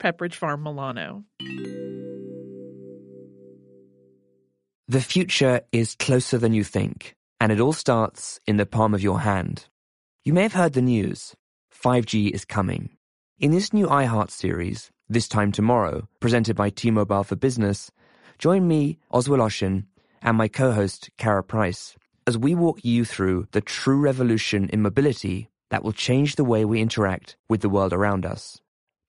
Pepperidge Farm Milano. The future is closer than you think, and it all starts in the palm of your hand. You may have heard the news 5G is coming. In this new iHeart series, This Time Tomorrow, presented by T Mobile for Business, join me, Oz Woloshyn, and my co host, Kara Price, as we walk you through the true revolution in mobility that will change the way we interact with the world around us.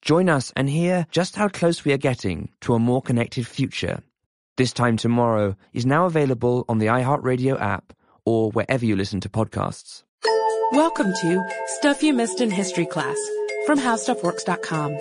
Join us and hear just how close we are getting to a more connected future. This Time Tomorrow is now available on the iHeartRadio app or wherever you listen to podcasts. Welcome to Stuff You Missed in History Class from HowStuffWorks.com.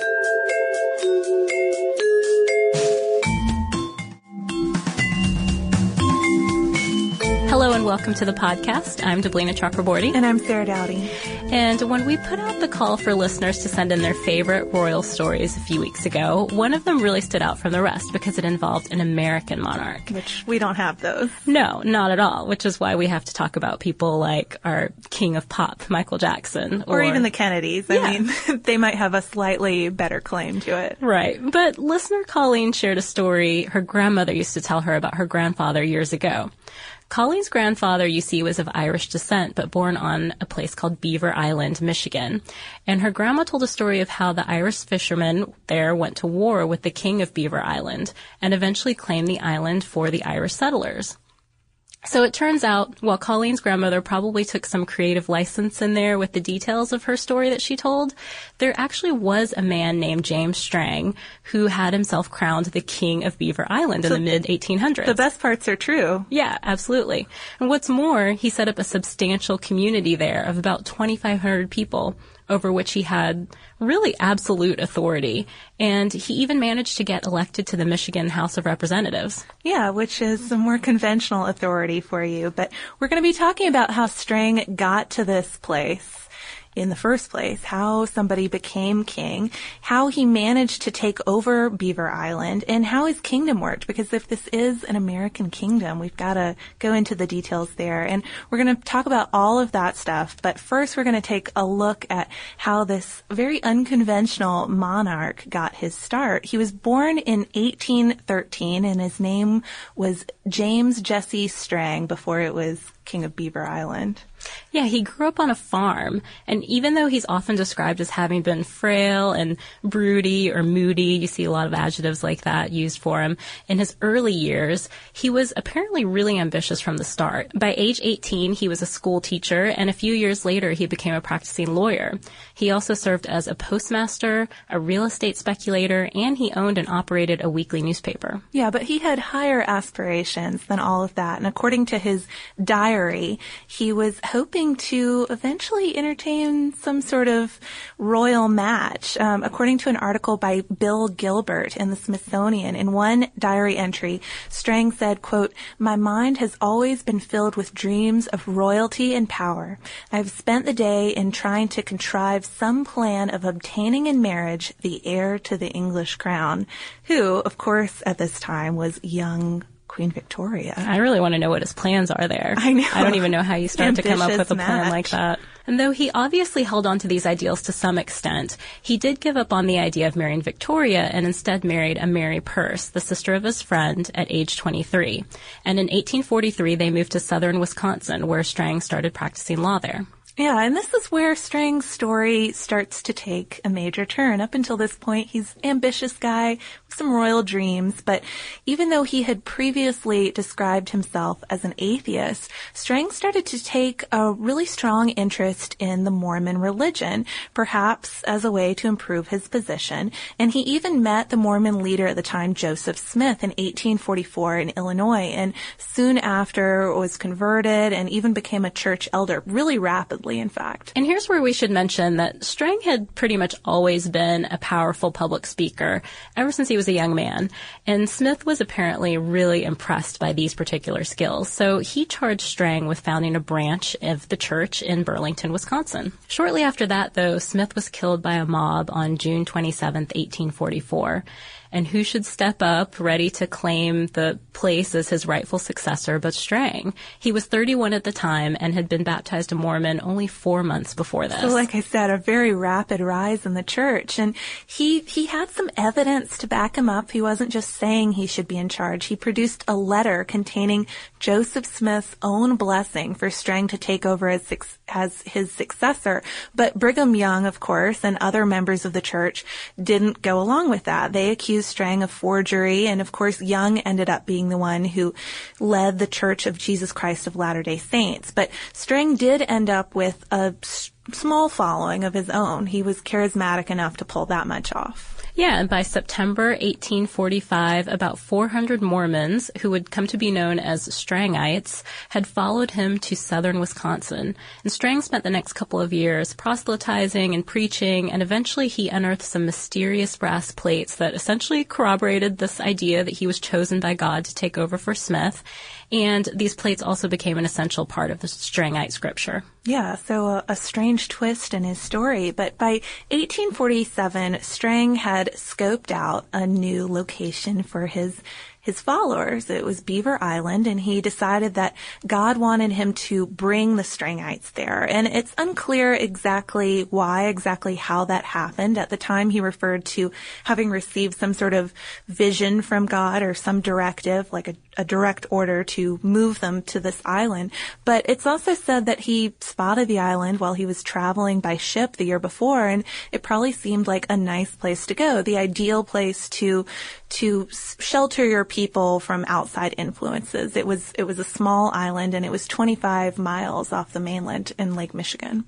and welcome to the podcast. I'm Deblina Chakraborty. And I'm Sarah Dowdy. And when we put out the call for listeners to send in their favorite royal stories a few weeks ago, one of them really stood out from the rest because it involved an American monarch. Which we don't have those. No, not at all, which is why we have to talk about people like our king of pop, Michael Jackson. Or, or even the Kennedys. Yeah. I mean, they might have a slightly better claim to it. Right. But listener Colleen shared a story her grandmother used to tell her about her grandfather years ago. Colleen's grandfather, you see, was of Irish descent, but born on a place called Beaver Island, Michigan. And her grandma told a story of how the Irish fishermen there went to war with the king of Beaver Island and eventually claimed the island for the Irish settlers. So it turns out, while Colleen's grandmother probably took some creative license in there with the details of her story that she told, there actually was a man named James Strang who had himself crowned the king of Beaver Island so in the mid 1800s. The best parts are true. Yeah, absolutely. And what's more, he set up a substantial community there of about 2,500 people over which he had really absolute authority. And he even managed to get elected to the Michigan House of Representatives. Yeah, which is a more conventional authority for you. But we're going to be talking about how Strang got to this place in the first place, how somebody became king, how he managed to take over Beaver Island, and how his kingdom worked. Because if this is an American kingdom, we've got to go into the details there. And we're going to talk about all of that stuff. But first, we're going to take a look at how this very unconventional monarch got his start. He was born in 1813, and his name was James Jesse Strang before it was King of Beaver Island. Yeah, he grew up on a farm, and even though he's often described as having been frail and broody or moody, you see a lot of adjectives like that used for him, in his early years, he was apparently really ambitious from the start. By age 18, he was a school teacher, and a few years later, he became a practicing lawyer. He also served as a postmaster, a real estate speculator, and he owned and operated a weekly newspaper. Yeah, but he had higher aspirations than all of that, and according to his diary, he was hoping to eventually entertain some sort of royal match. Um, according to an article by Bill Gilbert in the Smithsonian, in one diary entry, Strang said, quote, My mind has always been filled with dreams of royalty and power. I've spent the day in trying to contrive some plan of obtaining in marriage the heir to the English crown, who, of course, at this time was young Queen Victoria. I really want to know what his plans are there. I know. I don't even know how you start to come up with a match. plan like that. And though he obviously held on to these ideals to some extent, he did give up on the idea of marrying Victoria and instead married a Mary Perce, the sister of his friend, at age 23. And in 1843, they moved to southern Wisconsin, where Strang started practicing law there. Yeah, and this is where Strang's story starts to take a major turn. Up until this point, he's ambitious guy with some royal dreams, but even though he had previously described himself as an atheist, Strang started to take a really strong interest in the Mormon religion, perhaps as a way to improve his position, and he even met the Mormon leader at the time, Joseph Smith, in 1844 in Illinois, and soon after was converted and even became a church elder really rapidly in fact. And here's where we should mention that Strang had pretty much always been a powerful public speaker ever since he was a young man. And Smith was apparently really impressed by these particular skills. So he charged Strang with founding a branch of the church in Burlington, Wisconsin. Shortly after that, though, Smith was killed by a mob on June 27, 1844 and who should step up ready to claim the place as his rightful successor but Strang. He was 31 at the time and had been baptized a Mormon only four months before this. So like I said, a very rapid rise in the church. And he, he had some evidence to back him up. He wasn't just saying he should be in charge. He produced a letter containing Joseph Smith's own blessing for Strang to take over as, as his successor. But Brigham Young, of course, and other members of the church didn't go along with that. They accused accused Strang of forgery, and of course Young ended up being the one who led the Church of Jesus Christ of Latter-day Saints. But Strang did end up with a small following of his own. He was charismatic enough to pull that much off. Yeah, and by September 1845, about 400 Mormons, who would come to be known as Strangites, had followed him to southern Wisconsin. And Strang spent the next couple of years proselytizing and preaching, and eventually he unearthed some mysterious brass plates that essentially corroborated this idea that he was chosen by God to take over for Smith. And these plates also became an essential part of the Strangite scripture. Yeah, so a, a, strange twist in his story. But by 1847, Strang had scoped out a new location for his his followers. It was Beaver Island and he decided that God wanted him to bring the Strangites there. And it's unclear exactly why, exactly how that happened. At the time he referred to having received some sort of vision from God or some directive, like a, a direct order to move them to this island. But it's also said that he spotted the island while he was traveling by ship the year before and it probably seemed like a nice place to go, the ideal place to to shelter your people from outside influences. It was it was a small island and it was 25 miles off the mainland in Lake Michigan.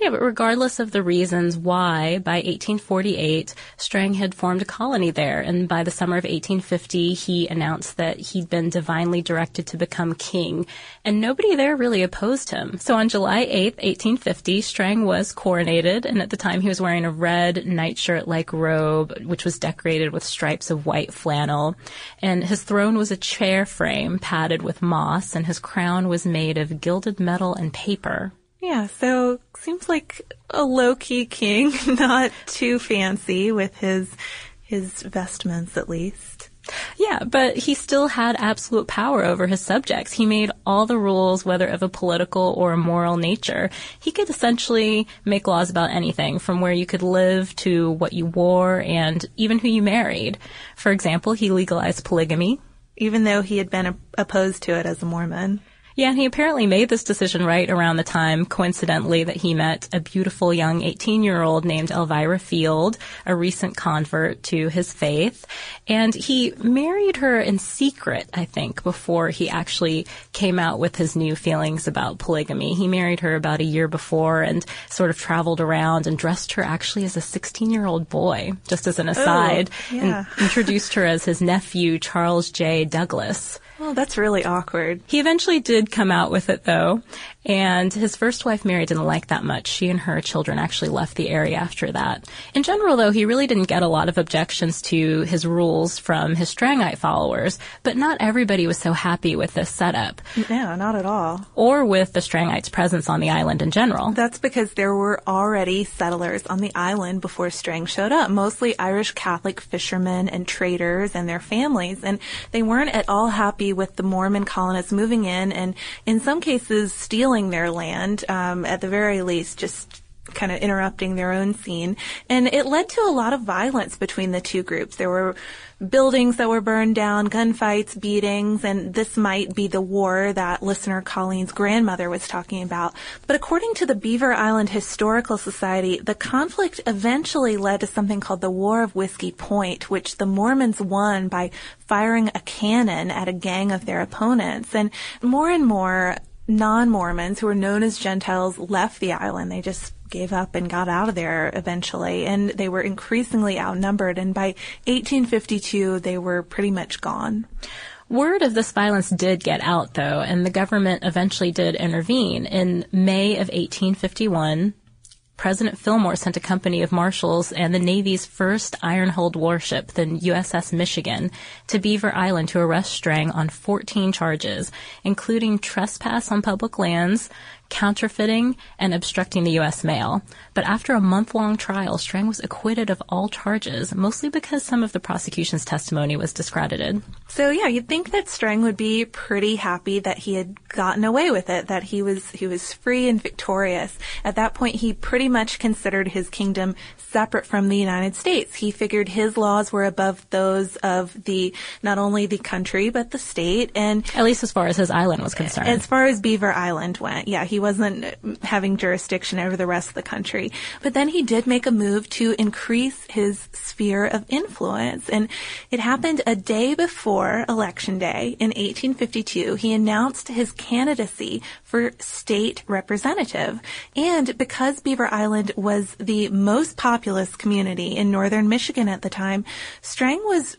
Yeah, but regardless of the reasons why, by 1848, Strang had formed a colony there, and by the summer of 1850, he announced that he'd been divinely directed to become king, and nobody there really opposed him. So on July 8, 1850, Strang was coronated, and at the time he was wearing a red nightshirt-like robe, which was decorated with stripes of white flannel, and his throne was a chair frame padded with moss, and his crown was made of gilded metal and paper. Yeah, so seems like a low key king, not too fancy with his his vestments at least. Yeah, but he still had absolute power over his subjects. He made all the rules, whether of a political or a moral nature. He could essentially make laws about anything, from where you could live to what you wore and even who you married. For example, he legalized polygamy. Even though he had been opposed to it as a Mormon. Yeah, and he apparently made this decision right around the time, coincidentally, that he met a beautiful young 18 year old named Elvira Field, a recent convert to his faith. And he married her in secret, I think, before he actually came out with his new feelings about polygamy. He married her about a year before and sort of traveled around and dressed her actually as a 16 year old boy, just as an oh, aside, oh, yeah. and introduced her as his nephew, Charles J. Douglas. Oh, that's really awkward. He eventually did come out with it though, and his first wife, Mary, didn't like that much. She and her children actually left the area after that. In general, though, he really didn't get a lot of objections to his rules from his Strangite followers, but not everybody was so happy with this setup. No, not at all. Or with the Strangites' presence on the island in general. That's because there were already settlers on the island before Strang showed up, mostly Irish Catholic fishermen and traders and their families, and they weren't at all happy with the Mormon colonists moving in and in some cases stealing their land, um, at the very least just kind of interrupting their own scene. And it led to a lot of violence between the two groups. There were buildings that were burned down, gunfights, beatings, and this might be the war that listener Colleen's grandmother was talking about. But according to the Beaver Island Historical Society, the conflict eventually led to something called the War of Whiskey Point, which the Mormons won by firing a cannon at a gang of their opponents. And more and more non-Mormons who were known as Gentiles left the island. They just gave up and got out of there eventually, and they were increasingly outnumbered. And by 1852, they were pretty much gone. Word of this violence did get out, though, and the government eventually did intervene. In May of 1851, President Fillmore sent a company of marshals and the Navy's first iron-hulled warship, the USS Michigan, to Beaver Island to arrest Strang on 14 charges, including trespass on public lands, counterfeiting, and obstructing the U.S. mail. But after a month-long trial, Strang was acquitted of all charges, mostly because some of the prosecution's testimony was discredited. So yeah, you'd think that Strang would be pretty happy that he had gotten away with it, that he was he was free and victorious. At that point, he pretty much considered his kingdom separate from the United States. He figured his laws were above those of the not only the country but the state, and at least as far as his island was concerned. As far as Beaver Island went, yeah, he wasn't having jurisdiction over the rest of the country. But then he did make a move to increase his sphere of influence. And it happened a day before Election Day in 1852. He announced his candidacy for state representative. And because Beaver Island was the most populous community in northern Michigan at the time, Strang was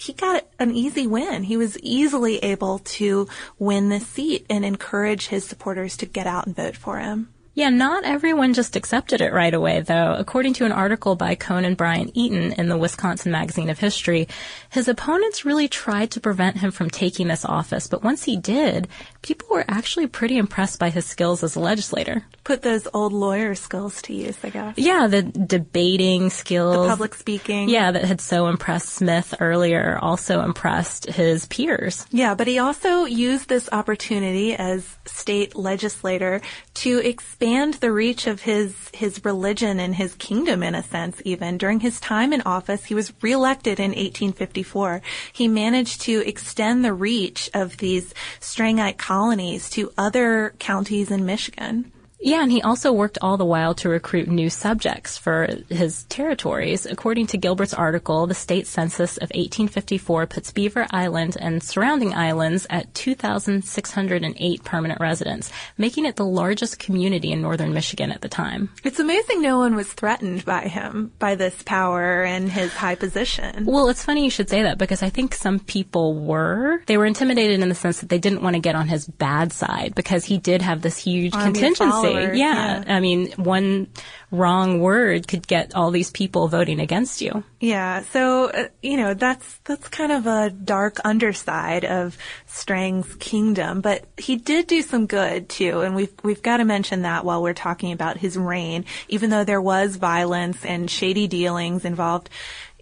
he got an easy win. He was easily able to win the seat and encourage his supporters to get out and vote for him. Yeah, not everyone just accepted it right away, though. According to an article by Conan Bryant Eaton in the Wisconsin Magazine of History, his opponents really tried to prevent him from taking this office, but once he did, people were actually pretty impressed by his skills as a legislator. Put those old lawyer skills to use, I guess. Yeah, the debating skills. The public speaking. Yeah, that had so impressed Smith earlier, also impressed his peers. Yeah, but he also used this opportunity as state legislator to expand the reach of his, his religion and his kingdom in a sense even. During his time in office, he was reelected in 1854. He managed to extend the reach of these Strangite colonies to other counties in Michigan. Yeah, and he also worked all the while to recruit new subjects for his territories. According to Gilbert's article, the state census of 1854 puts Beaver Island and surrounding islands at 2,608 permanent residents, making it the largest community in northern Michigan at the time. It's amazing no one was threatened by him, by this power and his high position. Well, it's funny you should say that because I think some people were. They were intimidated in the sense that they didn't want to get on his bad side because he did have this huge Army contingency. Yeah. yeah. I mean, one wrong word could get all these people voting against you. Yeah, so uh, you know that's that's kind of a dark underside of Strang's kingdom, but he did do some good too, and we've we've got to mention that while we're talking about his reign. Even though there was violence and shady dealings involved,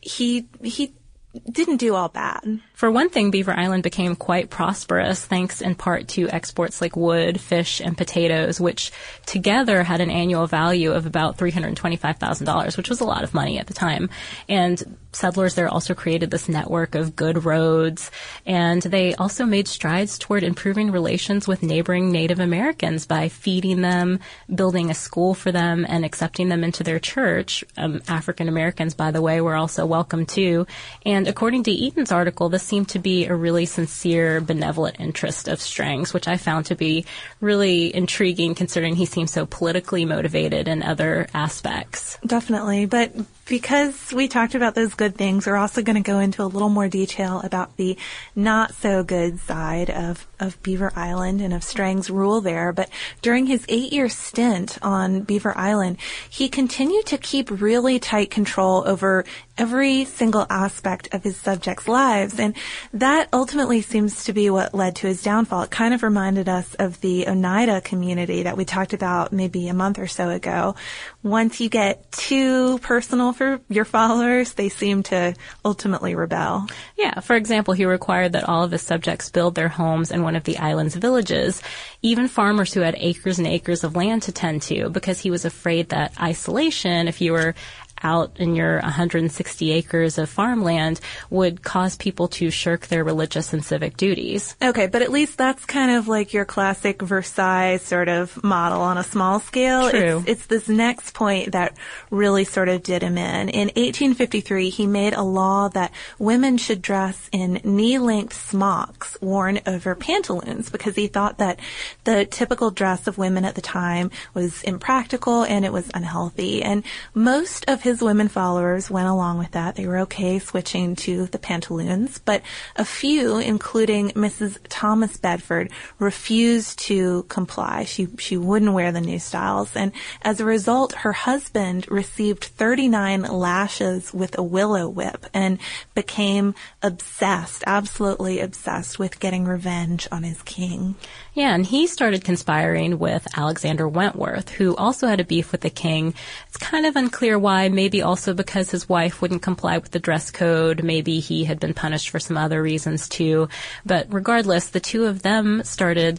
he he didn't do all bad. For one thing, Beaver Island became quite prosperous thanks in part to exports like wood, fish, and potatoes, which together had an annual value of about $325,000, which was a lot of money at the time. And settlers there also created this network of good roads, and they also made strides toward improving relations with neighboring Native Americans by feeding them, building a school for them, and accepting them into their church. Um, African Americans, by the way, were also welcome too. And according to Eaton's article, this seemed to be a really sincere, benevolent interest of Strang's, which I found to be really intriguing considering he seems so politically motivated in other aspects. Definitely, but because we talked about those good things, we're also going to go into a little more detail about the not so good side of, of Beaver Island and of Strang's rule there. But during his eight year stint on Beaver Island, he continued to keep really tight control over every single aspect of his subjects' lives. And that ultimately seems to be what led to his downfall. It kind of reminded us of the Oneida community that we talked about maybe a month or so ago. Once you get too personal for your followers, they seem to ultimately rebel. Yeah, for example, he required that all of his subjects build their homes in one of the island's villages, even farmers who had acres and acres of land to tend to, because he was afraid that isolation, if you were out in your 160 acres of farmland would cause people to shirk their religious and civic duties. Okay, but at least that's kind of like your classic Versailles sort of model on a small scale. True. It's, it's this next point that really sort of did him in. In 1853, he made a law that women should dress in knee-length smocks worn over pantaloons because he thought that the typical dress of women at the time was impractical and it was unhealthy. And most of his women followers went along with that. They were okay switching to the pantaloons, but a few, including Mrs. Thomas Bedford, refused to comply. She, she wouldn't wear the new styles. And as a result, her husband received 39 lashes with a willow whip and became obsessed, absolutely obsessed with getting revenge on his king. Yeah, and he started conspiring with Alexander Wentworth, who also had a beef with the king. It's kind of unclear why, maybe also because his wife wouldn't comply with the dress code, maybe he had been punished for some other reasons too. But regardless, the two of them started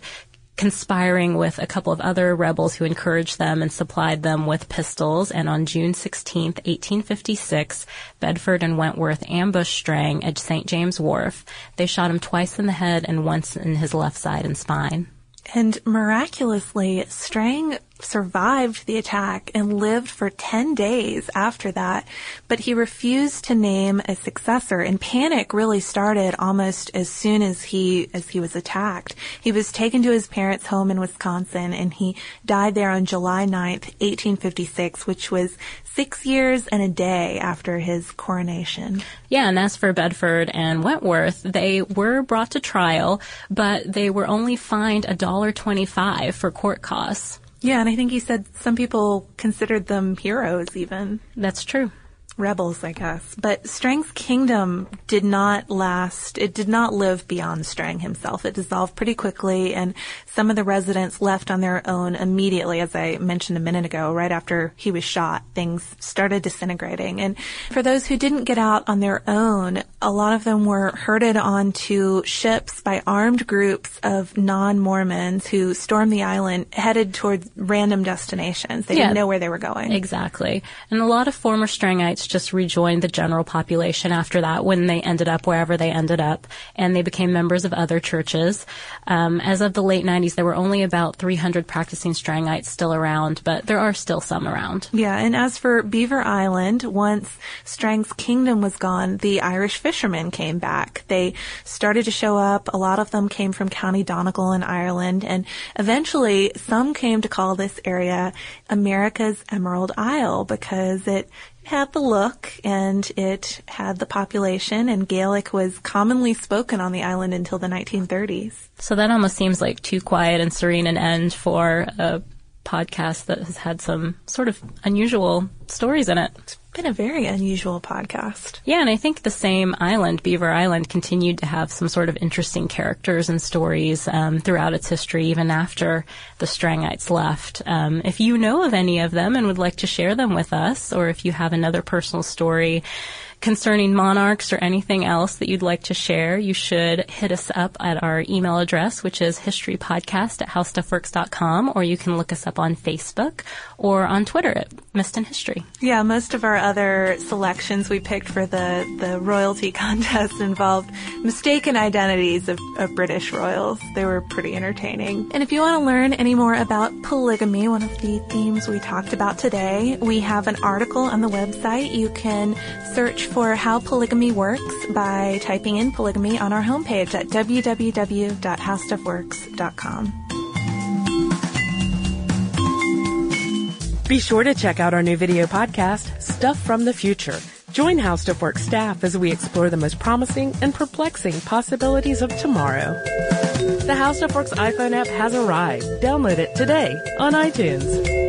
conspiring with a couple of other rebels who encouraged them and supplied them with pistols. And on June 16, 1856, Bedford and Wentworth ambushed Strang at St. James Wharf. They shot him twice in the head and once in his left side and spine. And miraculously, Strang survived the attack and lived for 10 days after that, but he refused to name a successor and panic really started almost as soon as he, as he was attacked. He was taken to his parents' home in Wisconsin and he died there on July 9th, 1856, which was six years and a day after his coronation. Yeah, and as for Bedford and Wentworth, they were brought to trial, but they were only fined a dollar twenty-five for court costs. Yeah, and I think he said some people considered them heroes even. That's true. Rebels, I guess. But Strang's kingdom did not last. It did not live beyond Strang himself. It dissolved pretty quickly, and some of the residents left on their own immediately, as I mentioned a minute ago, right after he was shot. Things started disintegrating. And for those who didn't get out on their own, a lot of them were herded onto ships by armed groups of non-Mormons who stormed the island, headed towards random destinations. They Yeah. didn't know where they were going. Exactly. And a lot of former Strangites just rejoined the general population after that when they ended up wherever they ended up, and they became members of other churches. Um, as of the late 90s, there were only about 300 practicing Strangites still around, but there are still some around. Yeah, and as for Beaver Island, once Strang's kingdom was gone, the Irish fishermen came back. They started to show up. A lot of them came from County Donegal in Ireland, and eventually some came to call this area America's Emerald Isle because it had the look and it had the population and Gaelic was commonly spoken on the island until the 1930s. So that almost seems like too quiet and serene an end for a podcast that has had some sort of unusual stories in it. It's been a very unusual podcast. Yeah, and I think the same island, Beaver Island, continued to have some sort of interesting characters and stories um, throughout its history, even after the Strangites left. Um, if you know of any of them and would like to share them with us, or if you have another personal story concerning monarchs or anything else that you'd like to share, you should hit us up at our email address, which is historypodcast at howstuffworks.com, or you can look us up on Facebook or on Twitter at Missed in History. Yeah, most of our other selections we picked for the, the royalty contest involved mistaken identities of, of British royals. They were pretty entertaining. And if you want to learn any more about polygamy, one of the themes we talked about today, we have an article on the website. You can search for how polygamy works by typing in polygamy on our homepage at www.howstuffworks.com. Be sure to check out our new video podcast, Stuff from the Future. Join How Stuff Works staff as we explore the most promising and perplexing possibilities of tomorrow. The How Stuff Works iPhone app has arrived. Download it today on iTunes.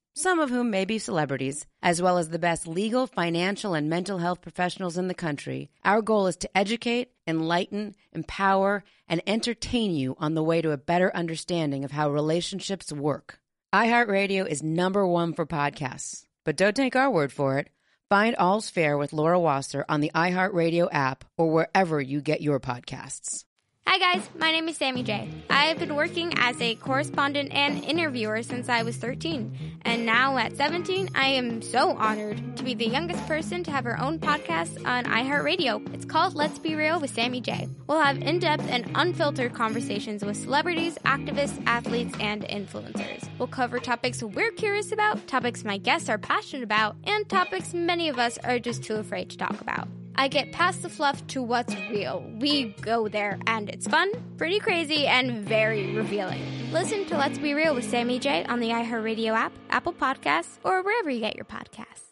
some of whom may be celebrities, as well as the best legal, financial, and mental health professionals in the country, our goal is to educate, enlighten, empower, and entertain you on the way to a better understanding of how relationships work. iHeartRadio is number one for podcasts, but don't take our word for it. Find All's Fair with Laura Wasser on the iHeartRadio app or wherever you get your podcasts. Hi guys, my name is Sammy J. I've been working as a correspondent and interviewer since I was 13. And now at 17, I am so honored to be the youngest person to have her own podcast on iHeartRadio. It's called Let's Be Real with Sammy J. We'll have in-depth and unfiltered conversations with celebrities, activists, athletes, and influencers. We'll cover topics we're curious about, topics my guests are passionate about, and topics many of us are just too afraid to talk about. I get past the fluff to what's real. We go there, and it's fun, pretty crazy, and very revealing. Listen to Let's Be Real with Sammy J on the iHeartRadio app, Apple Podcasts, or wherever you get your podcasts.